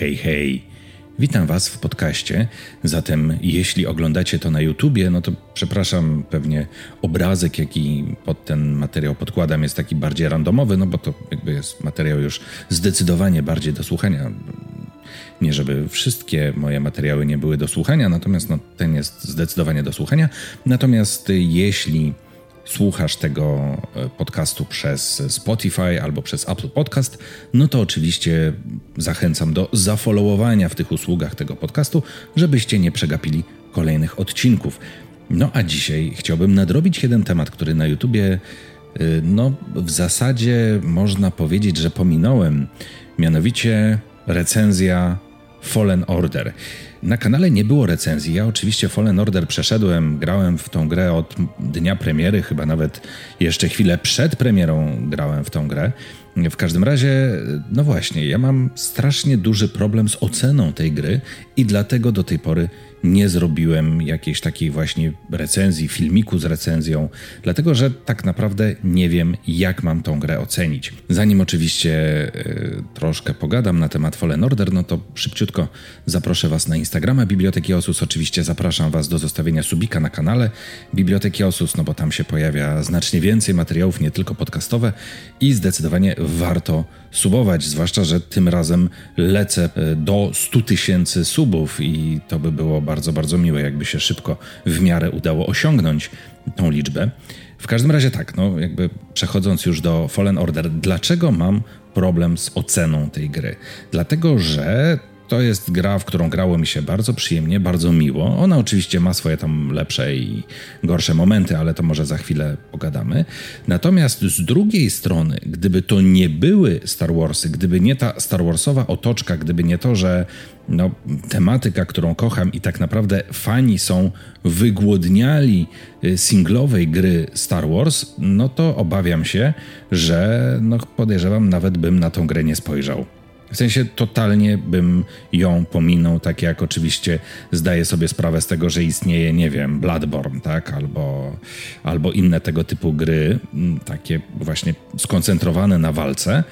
Hej, hej. Witam Was w podcaście. Zatem, jeśli oglądacie to na YouTubie, no to przepraszam, pewnie obrazek, jaki pod ten materiał podkładam, jest taki bardziej randomowy, no bo to jakby jest materiał już zdecydowanie bardziej do słuchania. Nie, żeby wszystkie moje materiały nie były do słuchania, natomiast no, ten jest zdecydowanie do słuchania. Natomiast jeśli słuchasz tego e, podcastu przez Spotify albo przez Apple Podcast, no to oczywiście zachęcam do zafollowowania w tych usługach tego podcastu, żebyście nie przegapili kolejnych odcinków. No a dzisiaj chciałbym nadrobić jeden temat, który na YouTubie e, no w zasadzie można powiedzieć, że pominąłem, mianowicie recenzja Fallen Order. Na kanale nie było recenzji. Ja oczywiście Fallen Order przeszedłem, grałem w tą grę od dnia premiery, chyba nawet jeszcze chwilę przed premierą grałem w tą grę. W każdym razie, no właśnie, ja mam strasznie duży problem z oceną tej gry i dlatego do tej pory zrobiłem jakiejś takiej właśnie recenzji, filmiku z recenzją, dlatego że tak naprawdę nie wiem, jak mam tą grę ocenić. Zanim oczywiście y, troszkę pogadam na temat Fallen Order, no to szybciutko zaproszę Was na Instagrama Biblioteki Osus. Oczywiście zapraszam Was do zostawienia subika na kanale Biblioteki Osus, no bo tam się pojawia znacznie więcej materiałów, nie tylko podcastowe i zdecydowanie warto subować, zwłaszcza, że tym razem lecę e, do 100 tysięcy subów i to by było bardzo, bardzo miłe, jakby się szybko w miarę udało osiągnąć tą liczbę. W każdym razie tak, no jakby przechodząc już do Fallen Order, dlaczego mam problem z oceną tej gry? Dlatego, że to jest gra, w którą grało mi się bardzo przyjemnie, bardzo miło. Ona oczywiście ma swoje tam lepsze i gorsze momenty, ale to może za chwilę pogadamy. Natomiast z drugiej strony, gdyby to nie były Star Warsy, gdyby nie ta Star Warsowa otoczka, gdyby nie to, że no, tematyka, którą kocham i tak naprawdę fani są wygłodniali y, singlowej gry Star Wars, no to obawiam się, że no, podejrzewam, nawet bym na tą grę nie spojrzał. W sensie totalnie bym ją pominął, tak jak oczywiście zdaję sobie sprawę z tego, że istnieje, nie wiem, Bloodborne, tak, albo, albo inne tego typu gry, mm, takie właśnie skoncentrowane na walce,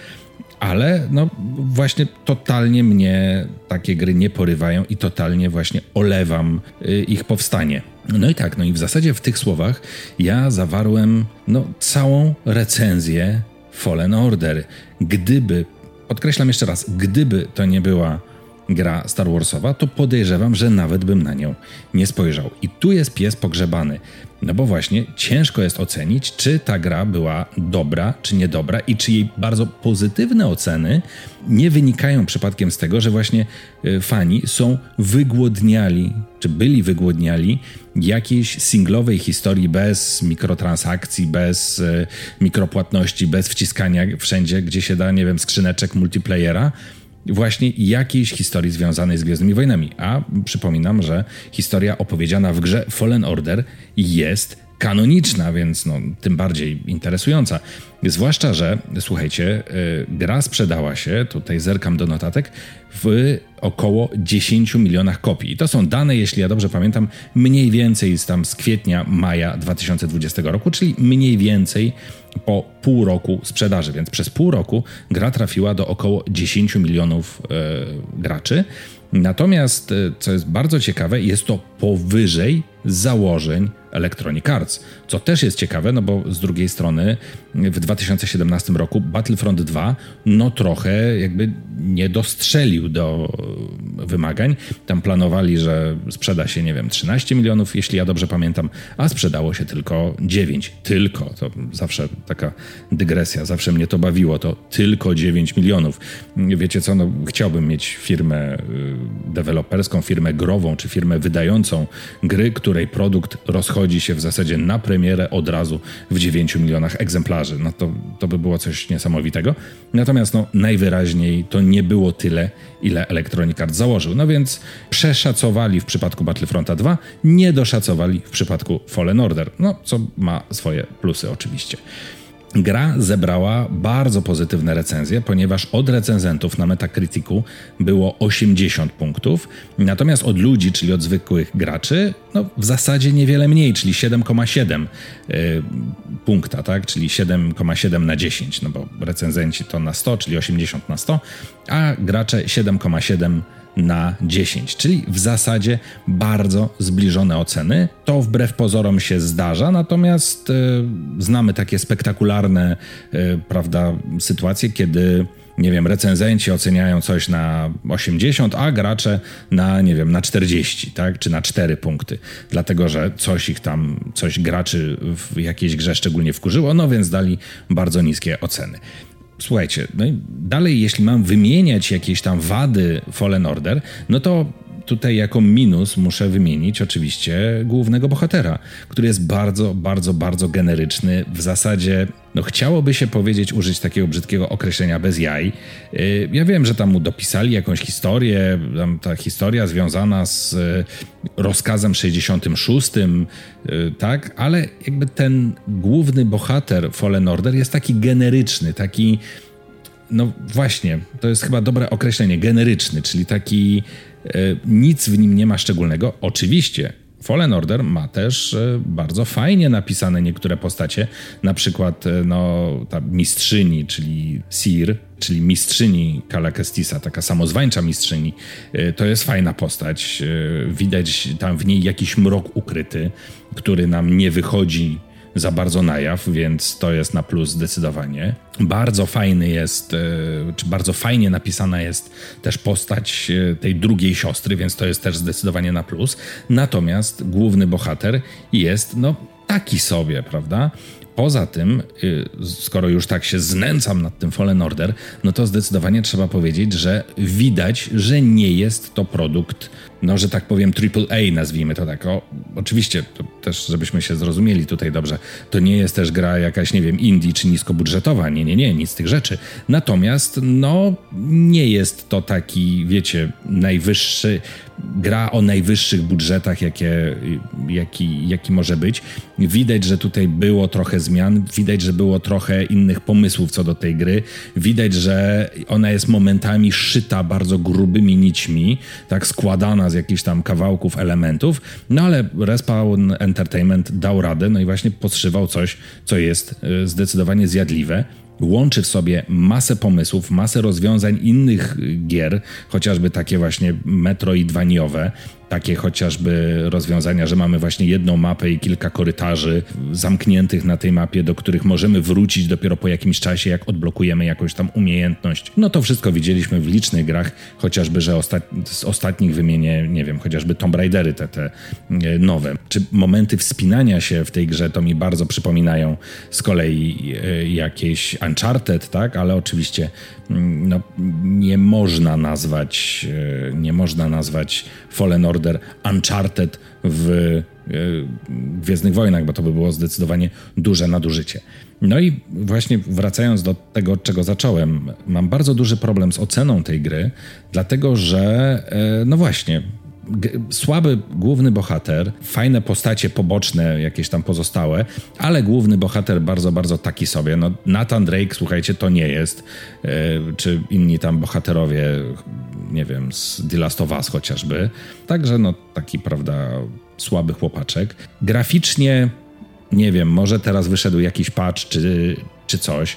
ale no właśnie totalnie mnie takie gry nie porywają i totalnie właśnie olewam y, ich powstanie. No i tak, no i w zasadzie w tych słowach ja zawarłem no, całą recenzję Fallen Order. Gdyby Podkreślam jeszcze raz, gdyby to nie była gra Star Warsowa, to podejrzewam, że nawet bym na nią nie spojrzał. I tu jest pies pogrzebany. No bo właśnie ciężko jest ocenić, czy ta gra była dobra, czy niedobra i czy jej bardzo pozytywne oceny nie wynikają przypadkiem z tego, że właśnie e, fani są wygłodniali, czy byli wygłodniali jakiejś singlowej historii bez mikrotransakcji, bez e, mikropłatności, bez wciskania wszędzie, gdzie się da, nie wiem, skrzyneczek multiplayera, właśnie jakiejś historii związanej z Gwiezdnymi Wojnami. A przypominam, że historia opowiedziana w grze Fallen Order jest kanoniczna, więc no, tym bardziej interesująca. Zwłaszcza, że słuchajcie, yy, gra sprzedała się, tutaj zerkam do notatek, w około 10 milionach kopii. I to są dane, jeśli ja dobrze pamiętam, mniej więcej z tam z kwietnia, maja 2020 roku, czyli mniej więcej po pół roku sprzedaży. Więc przez pół roku gra trafiła do około 10 milionów yy, graczy. Natomiast, y, co jest bardzo ciekawe, jest to powyżej założeń Electronic Arts, co też jest ciekawe, no bo z drugiej strony w 2017 roku Battlefront 2 no trochę jakby nie dostrzelił do wymagań. Tam planowali, że sprzeda się, nie wiem, 13 milionów, jeśli ja dobrze pamiętam, a sprzedało się tylko 9. Tylko, to zawsze taka dygresja, zawsze mnie to bawiło, to tylko 9 milionów. Wiecie co, no chciałbym mieć firmę y, deweloperską, firmę grową, czy firmę wydającą gry, której produkt rozchodzi się w zasadzie na premierę od razu w 9 milionach egzemplarzy. No to, to by było coś niesamowitego. Natomiast no, najwyraźniej to nie było tyle, ile Electronic Arts założył. No więc przeszacowali w przypadku Battlefronta 2, nie doszacowali w przypadku Fallen Order. No, co ma swoje plusy oczywiście. Gra zebrała bardzo pozytywne recenzje, ponieważ od recenzentów na Metacriticu było 80 punktów, natomiast od ludzi, czyli od zwykłych graczy, no w zasadzie niewiele mniej, czyli 7,7 y, punkta, tak? czyli 7,7 na 10, no bo recenzenci to na 100, czyli 80 na 100, a gracze 7,7 na 10, czyli w zasadzie bardzo zbliżone oceny. To wbrew pozorom się zdarza, natomiast e, znamy takie spektakularne, e, prawda, sytuacje, kiedy nie wiem, recenzenci oceniają coś na 80, a gracze na, nie wiem, na 40, tak, czy na 4 punkty, dlatego że coś ich tam, coś graczy w jakiejś grze szczególnie wkurzyło, no więc dali bardzo niskie oceny. Słuchajcie, no dalej, jeśli mam wymieniać jakieś tam wady Fallen Order, no to tutaj jako minus muszę wymienić oczywiście głównego bohatera, który jest bardzo, bardzo, bardzo generyczny. W zasadzie, no chciałoby się powiedzieć, użyć takiego brzydkiego określenia bez jaj. Y, ja wiem, że tam mu dopisali jakąś historię, tam ta historia związana z y, rozkazem 66, y, tak, ale jakby ten główny bohater Fallen Order jest taki generyczny, taki no właśnie, to jest chyba dobre określenie, generyczny, czyli taki nic w nim nie ma szczególnego. Oczywiście Fallen Order ma też e, bardzo fajnie napisane niektóre postacie, na przykład e, no, ta mistrzyni, czyli Sir, czyli mistrzyni Kala Kestisa, taka samozwańcza mistrzyni, to jest fajna postać. Widać tam w niej jakiś mrok ukryty, który nam nie wychodzi za bardzo na jaw, więc to jest na plus zdecydowanie. Bardzo fajny jest, e, czy bardzo fajnie napisana jest też postać e, tej drugiej siostry, więc to jest też zdecydowanie na plus. Natomiast główny bohater jest, no, taki sobie, prawda? Poza tym, y, skoro już tak się znęcam nad tym Fallen Order, no to zdecydowanie trzeba powiedzieć, że widać, że nie jest to produkt, no że tak powiem, AAA, nazwijmy to tak. O, oczywiście, też żebyśmy się zrozumieli tutaj dobrze, to nie jest też gra jakaś, nie wiem, indie czy niskobudżetowa, nie, nie, nie, nic z tych rzeczy. Natomiast, no, nie jest to taki, wiecie, najwyższy, gra o najwyższych budżetach, jakie, jaki, jaki może być. Widać, że tutaj było trochę zmian, widać, że było trochę innych pomysłów co do tej gry. Widać, że ona jest momentami szyta bardzo grubymi nićmi, tak składana z jakichś tam kawałków, elementów, no ale Respawn Entertainment dał radę, no i właśnie podszywał coś, co jest e, zdecydowanie zjadliwe. Łączy w sobie masę pomysłów, masę rozwiązań innych gier, chociażby takie właśnie metroidwaniowe, takie chociażby rozwiązania, że mamy właśnie jedną mapę i kilka korytarzy zamkniętych na tej mapie, do których możemy wrócić dopiero po jakimś czasie, jak odblokujemy jakąś tam umiejętność. No to wszystko widzieliśmy w licznych grach, chociażby, że z ostatnich wymienię, nie wiem, chociażby Tomb Raidery te, te e, nowe. Czy momenty wspinania się w tej grze to mi bardzo przypominają z kolei e, jakieś Uncharted, tak? Ale oczywiście mm, no, nie można nazwać, e, nie można nazwać Fallen Order Uncharted w e, Gwiezdnych Wojnach, bo to by było zdecydowanie duże nadużycie. No i właśnie wracając do tego, od czego zacząłem, mam bardzo duży problem z oceną tej gry, dlatego że, e, no właśnie, słaby główny bohater, fajne postacie poboczne, jakieś tam pozostałe, ale główny bohater bardzo, bardzo taki sobie. No, Nathan Drake, słuchajcie, to nie jest, e, czy inni tam bohaterowie, nie wiem, z The Last of Us chociażby. Także, no, taki, prawda, słaby chłopaczek. Graficznie, nie wiem, może teraz wyszedł jakiś patch czy, czy coś,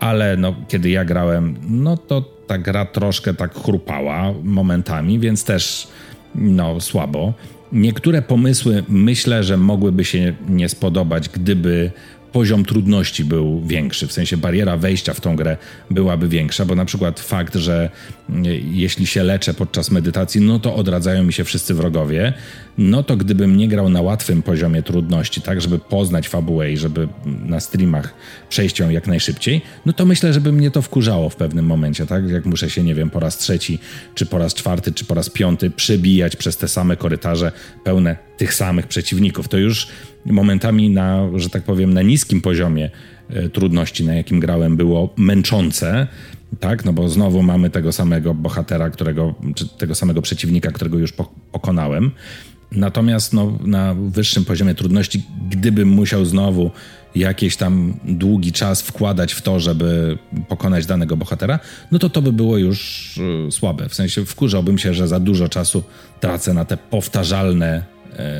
ale no, kiedy ja grałem, no to ta gra troszkę tak chrupała momentami, więc też no słabo. Niektóre pomysły myślę, że mogłyby się nie spodobać, gdyby poziom trudności był większy, w sensie bariera wejścia w tą grę byłaby większa, bo na przykład fakt, że mm, jeśli się leczę podczas medytacji, no to odradzają mi się wszyscy wrogowie, no to gdybym nie grał na łatwym poziomie trudności, tak, żeby poznać fabułę i żeby na streamach przejść ją jak najszybciej, no to myślę, żeby mnie to wkurzało w pewnym momencie, tak, jak muszę się, nie wiem, po raz trzeci, czy po raz czwarty, czy po raz piąty przebijać przez te same korytarze pełne tych samych przeciwników. To już momentami na, że tak powiem, na niskim poziomie e, trudności, na jakim grałem, było męczące, tak? No bo znowu mamy tego samego bohatera, którego, czy tego samego przeciwnika, którego już pokonałem. Natomiast no, na wyższym poziomie trudności, gdybym musiał znowu jakiś tam długi czas wkładać w to, żeby pokonać danego bohatera, no to to by było już y, słabe. W sensie wkurzałbym się, że za dużo czasu tracę na te powtarzalne,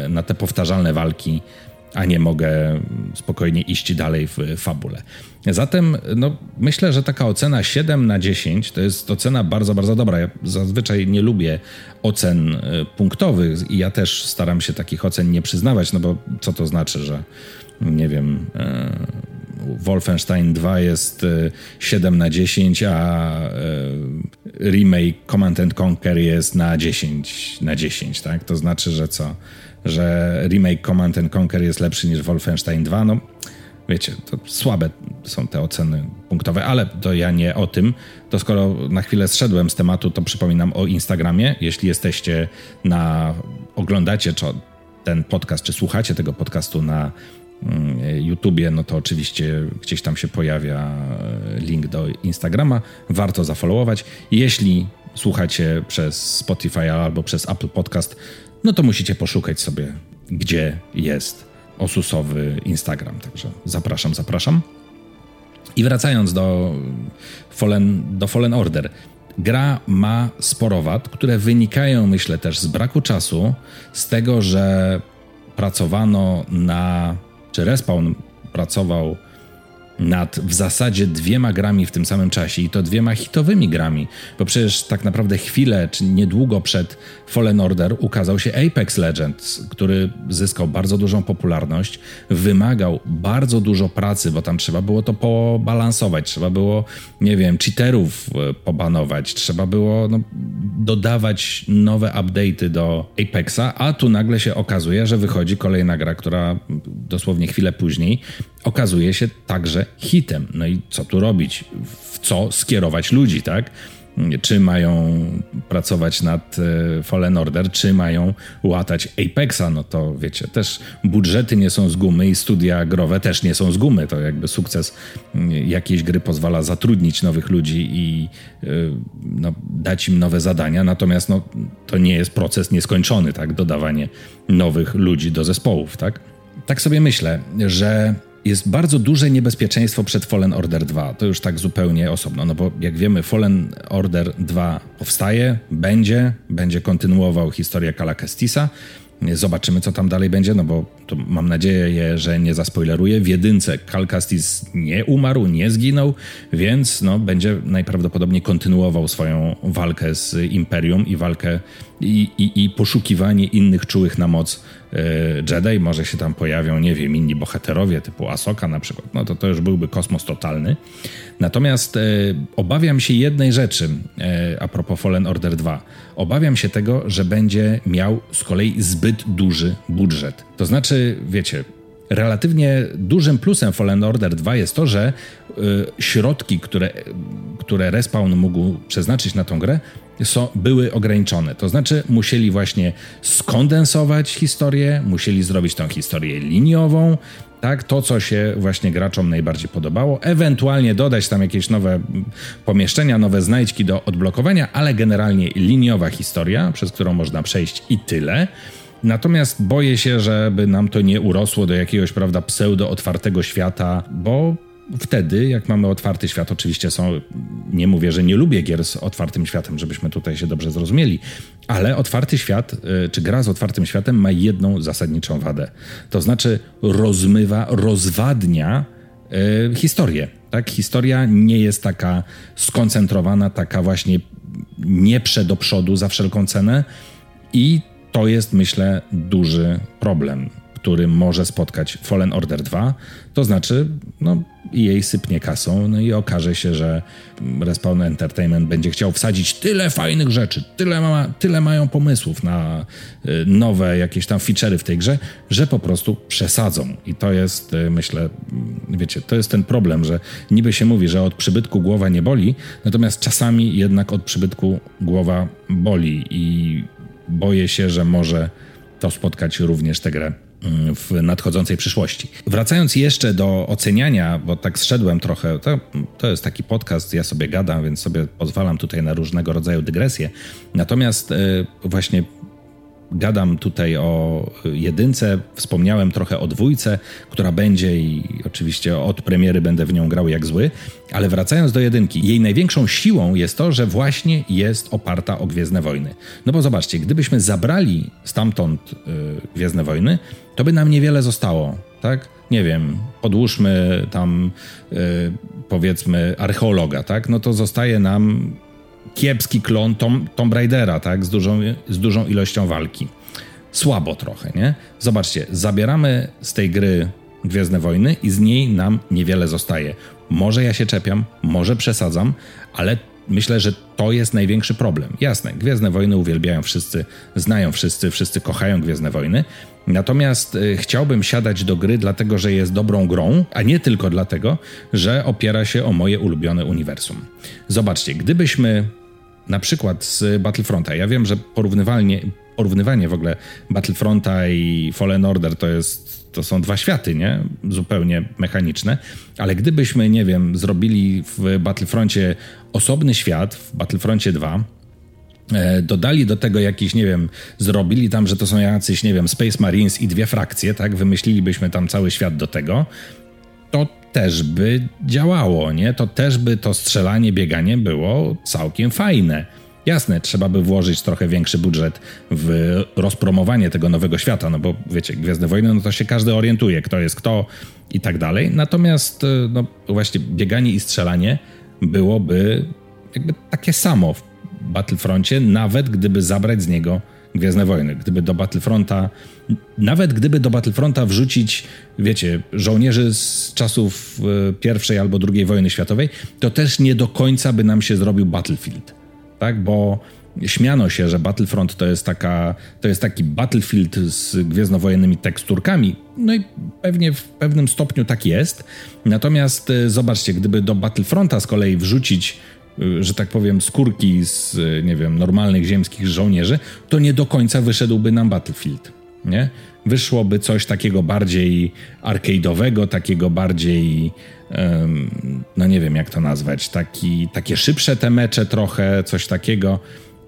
na te powtarzalne walki, a nie mogę spokojnie iść dalej w fabule. Zatem no, myślę, że taka ocena 7 na 10 to jest ocena bardzo, bardzo dobra. Ja zazwyczaj nie lubię ocen y, punktowych i ja też staram się takich ocen nie przyznawać, no bo co to znaczy, że nie wiem, e, Wolfenstein 2 jest 7 e, na 10, a e, remake Command and Conquer jest na 10 na 10, tak? To znaczy, że co? Że remake Command and Conquer jest lepszy niż Wolfenstein 2, no wiecie, to słabe są te oceny punktowe, ale to ja nie o tym. To skoro na chwilę zszedłem z tematu, to przypominam o Instagramie. Jeśli jesteście na, oglądacie ten podcast, czy słuchacie tego podcastu na YouTubie, no to oczywiście gdzieś tam się pojawia e, link do Instagrama. Warto zafollowować. Jeśli słuchacie przez Spotify albo przez Apple Podcast, no to musicie poszukać sobie, gdzie jest osusowy Instagram. Także zapraszam, zapraszam. I wracając do Fallen, do Fallen Order. Gra ma sporo wad, które wynikają, myślę, też z braku czasu, z tego, że pracowano na czy Respawn pracował nad w zasadzie dwiema grami w tym samym czasie i to dwiema hitowymi grami, bo przecież tak naprawdę chwilę czy niedługo przed Fallen Order ukazał się Apex Legends, który zyskał bardzo dużą popularność, wymagał bardzo dużo pracy, bo tam trzeba było to pobalansować, trzeba było, nie wiem, cheaterów e, pobanować, trzeba było no, dodawać nowe update'y do Apexa, a tu nagle się okazuje, że wychodzi kolejna gra, która dosłownie chwilę później okazuje się także hitem. No i co tu robić? W co skierować ludzi, tak? Czy mają pracować nad e, Fallen Order, czy mają łatać Apexa, no to wiecie, też budżety nie są z gumy i studia growe też nie są z gumy. To jakby sukces mm, jakiejś gry pozwala zatrudnić nowych ludzi i e, no, dać im nowe zadania, natomiast no, to nie jest proces nieskończony, tak? Dodawanie nowych ludzi do zespołów, tak? Tak sobie myślę, że jest bardzo duże niebezpieczeństwo przed Fallen Order 2. To już tak zupełnie osobno, no bo jak wiemy, Fallen Order 2 powstaje, będzie, będzie kontynuował historię Kala Kestisa. Zobaczymy, co tam dalej będzie, no bo mam nadzieję, że nie zaspoileruję. W jedynce Cal Kestis nie umarł, nie zginął, więc no, będzie najprawdopodobniej kontynuował swoją walkę z Imperium i walkę i, i, poszukiwanie innych czułych na moc E, Jedi, może się tam pojawią, nie wiem, inni bohaterowie typu Asoka na przykład, no to to już byłby kosmos totalny. Natomiast e, obawiam się jednej rzeczy e, a propos Fallen Order 2. Obawiam się tego, że będzie miał z kolei zbyt duży budżet. To znaczy, wiecie, relatywnie dużym plusem Fallen Order 2 jest to, że y, środki, które, które Respawn mógł przeznaczyć na tą grę, są, były ograniczone. To znaczy, musieli właśnie skondensować historię, musieli zrobić tą historię liniową, tak, to co się właśnie graczom najbardziej podobało, ewentualnie dodać tam jakieś nowe pomieszczenia, nowe znajdźki do odblokowania, ale generalnie liniowa historia, przez którą można przejść i tyle. Natomiast boję się, żeby nam to nie urosło do jakiegoś, prawda, pseudo-otwartego świata, bo wtedy, jak mamy otwarty świat, oczywiście są, nie mówię, że nie lubię gier z otwartym światem, żebyśmy tutaj się dobrze zrozumieli, ale otwarty świat, y, czy gra z otwartym światem ma jedną zasadniczą wadę. To znaczy rozmywa, rozwadnia y, historię. Tak? Historia nie jest taka skoncentrowana, taka właśnie nie do przodu za wszelką cenę i to jest, myślę, duży problem, który może spotkać Fallen Order 2. To znaczy, no, jej sypnie kasą, no i okaże się, że Respawn Entertainment będzie chciał wsadzić tyle fajnych rzeczy, tyle, ma, tyle mają pomysłów na y, nowe jakieś tam feature'y w tej grze, że po prostu przesadzą. I to jest, y, myślę, mm, wiecie, to jest ten problem, że niby się mówi, że od przybytku głowa nie boli, natomiast czasami jednak od przybytku głowa boli i boję się, że może to spotkać również tę grę w nadchodzącej przyszłości. Wracając jeszcze do oceniania, bo tak zszedłem trochę, to, to jest taki podcast, ja sobie gadam, więc sobie pozwalam tutaj na różnego rodzaju dygresje. Natomiast y, właśnie gadam tutaj o jedynce, wspomniałem trochę o dwójce, która będzie i oczywiście od premiery będę w nią grał jak zły, ale wracając do jedynki, jej największą siłą jest to, że właśnie jest oparta o Gwiezdne Wojny. No bo zobaczcie, gdybyśmy zabrali stamtąd yy, Gwiezdne Wojny, to by nam niewiele zostało, tak? Nie wiem, podłóżmy tam yy, powiedzmy archeologa, tak? No to zostaje nam kiepski klon Tom, Tomb Raidera, tak? Z dużą, z dużą ilością walki. Słabo trochę, nie? Zobaczcie, zabieramy z tej gry Gwiezdne Wojny i z niej nam niewiele zostaje. Może ja się czepiam, może przesadzam, ale myślę, że to jest największy problem. Jasne, Gwiezdne Wojny uwielbiają wszyscy, znają wszyscy, wszyscy kochają Gwiezdne Wojny. Natomiast y, chciałbym siadać do gry, dlatego że jest dobrą grą, a nie tylko dlatego, że opiera się o moje ulubione uniwersum. Zobaczcie, gdybyśmy na przykład z Battlefronta. Ja wiem, że porównywalnie, porównywanie w ogóle Battlefronta i Fallen Order to jest to są dwa światy, nie? Zupełnie mechaniczne, ale gdybyśmy, nie wiem, zrobili w Battlefroncie osobny świat, w Battlefroncie 2, e, dodali do tego jakiś, nie wiem, zrobili tam, że to są jacyś, nie wiem, Space Marines i dwie frakcje, tak? Wymyślilibyśmy tam cały świat do tego, to też by działało, nie? To też by to strzelanie, bieganie było całkiem fajne. Jasne, trzeba by włożyć trochę większy budżet w rozpromowanie tego nowego świata, no bo wiecie, Gwiezdne Wojny, no to się każdy orientuje, kto jest kto i tak dalej. Natomiast, e, no właśnie, bieganie i strzelanie byłoby jakby takie samo w Battlefroncie, nawet gdyby zabrać z niego Gwiezdne Wojny. Gdyby do Battlefronta, nawet gdyby do Battlefronta wrzucić, wiecie, żołnierzy z czasów e, pierwszej albo drugiej wojny światowej, to też nie do końca by nam się zrobił Battlefield. Tak, bo śmiano się, że Battlefront to jest, taka, to jest taki Battlefield z gwiezdnowojennymi teksturkami. No i pewnie w pewnym stopniu tak jest. Natomiast e, zobaczcie, gdyby do Battlefronta z kolei wrzucić Y, że tak powiem, skórki z, y, nie wiem, normalnych ziemskich żołnierzy, to nie do końca wyszedłby nam Battlefield, nie? Wyszłoby coś takiego bardziej arcade'owego, takiego bardziej, no nie wiem jak to nazwać, taki, takie szybsze te mecze trochę, coś takiego,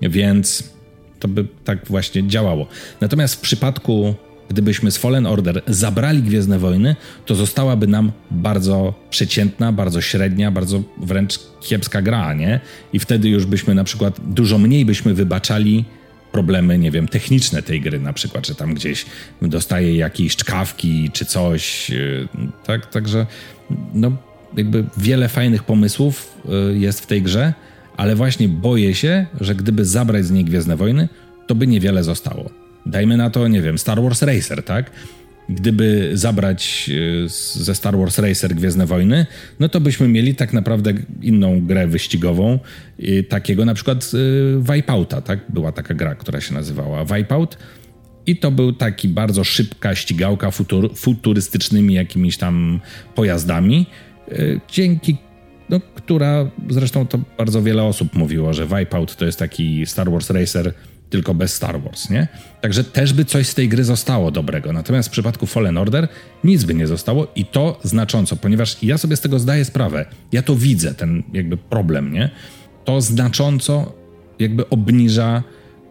więc to by tak właśnie działało. Natomiast w przypadku gdybyśmy z Fallen Order zabrali Gwiezdne Wojny, to zostałaby nam bardzo przeciętna, bardzo średnia, bardzo wręcz kiepska gra, nie? I wtedy już byśmy na przykład dużo mniej byśmy wybaczali problemy, nie wiem, techniczne tej gry, na przykład, że tam gdzieś dostaje jakieś czkawki czy coś, yy, tak? Także, no, jakby wiele fajnych pomysłów yy, jest w tej grze, ale właśnie boję się, że gdyby zabrać z niej Gwiezdne Wojny, to by niewiele zostało. Dajmy na to, nie wiem, Star Wars Racer, tak? Gdyby zabrać e, ze Star Wars Racer Gwiezdne Wojny, no to byśmy mieli tak naprawdę inną grę wyścigową, takiego na przykład Wipeouta, tak? Była taka gra, która się nazywała Wipeout. I to był taki bardzo szybka ścigałka futur, futurystycznymi jakimiś tam pojazdami, e, dzięki no, która zresztą to bardzo wiele osób mówiło, że Wipeout to jest taki Star Wars Racer tylko bez Star Wars, nie? Także też by coś z tej gry zostało dobrego. Natomiast w przypadku Fallen Order nic by nie zostało i to znacząco, ponieważ ja sobie z tego zdaję sprawę. Ja to widzę, ten jakby problem, nie? To znacząco jakby obniża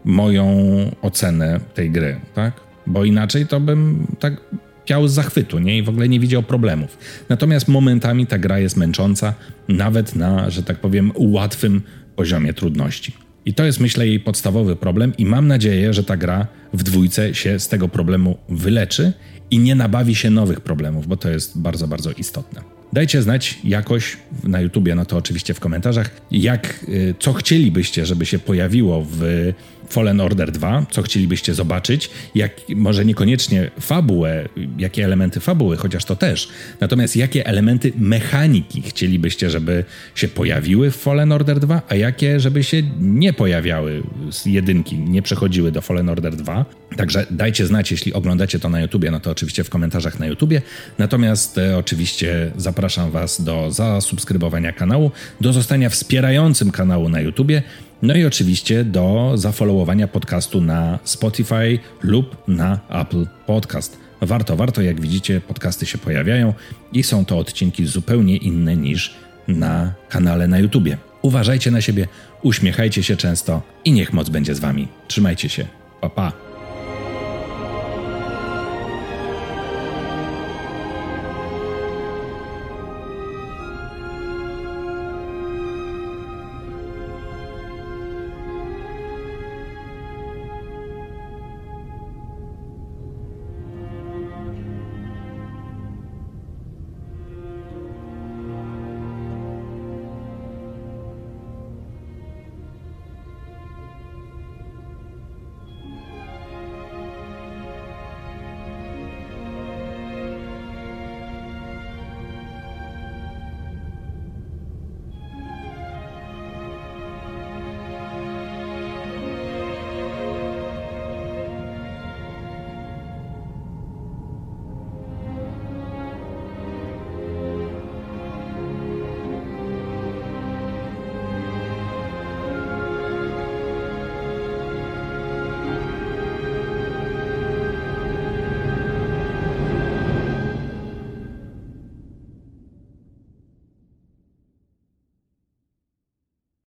moją ocenę tej gry, tak? Bo inaczej to bym tak piał z zachwytu, nie? I w ogóle nie widział problemów. Natomiast momentami ta gra jest męcząca, nawet na, że tak powiem, łatwym poziomie trudności. I to jest, myślę, jej podstawowy problem, i mam nadzieję, że ta gra w dwójce się z tego problemu wyleczy i nie nabawi się nowych problemów, bo to jest bardzo, bardzo istotne. Dajcie znać jakoś na YouTubie, no to oczywiście w komentarzach, jak, y, co chcielibyście, żeby się pojawiło w Fallen Order 2, co chcielibyście zobaczyć, jak może niekoniecznie fabułę, jakie elementy fabuły, chociaż to też, natomiast jakie elementy mechaniki chcielibyście, żeby się pojawiły w Fallen Order 2, a jakie, żeby się nie pojawiały z jedynki, nie przechodziły do Fallen Order 2. Także dajcie znać, jeśli oglądacie to na YouTubie, no to oczywiście w komentarzach na YouTubie. Natomiast e, oczywiście zapraszam Was do zasubskrybowania kanału, do zostania wspierającym kanału na YouTubie. No i oczywiście do zafollowowania podcastu na Spotify lub na Apple Podcast. Warto, warto, jak widzicie, podcasty się pojawiają i są to odcinki zupełnie inne niż na kanale na YouTubie. Uważajcie na siebie, uśmiechajcie się często i niech moc będzie z wami. Trzymajcie się. Pa pa.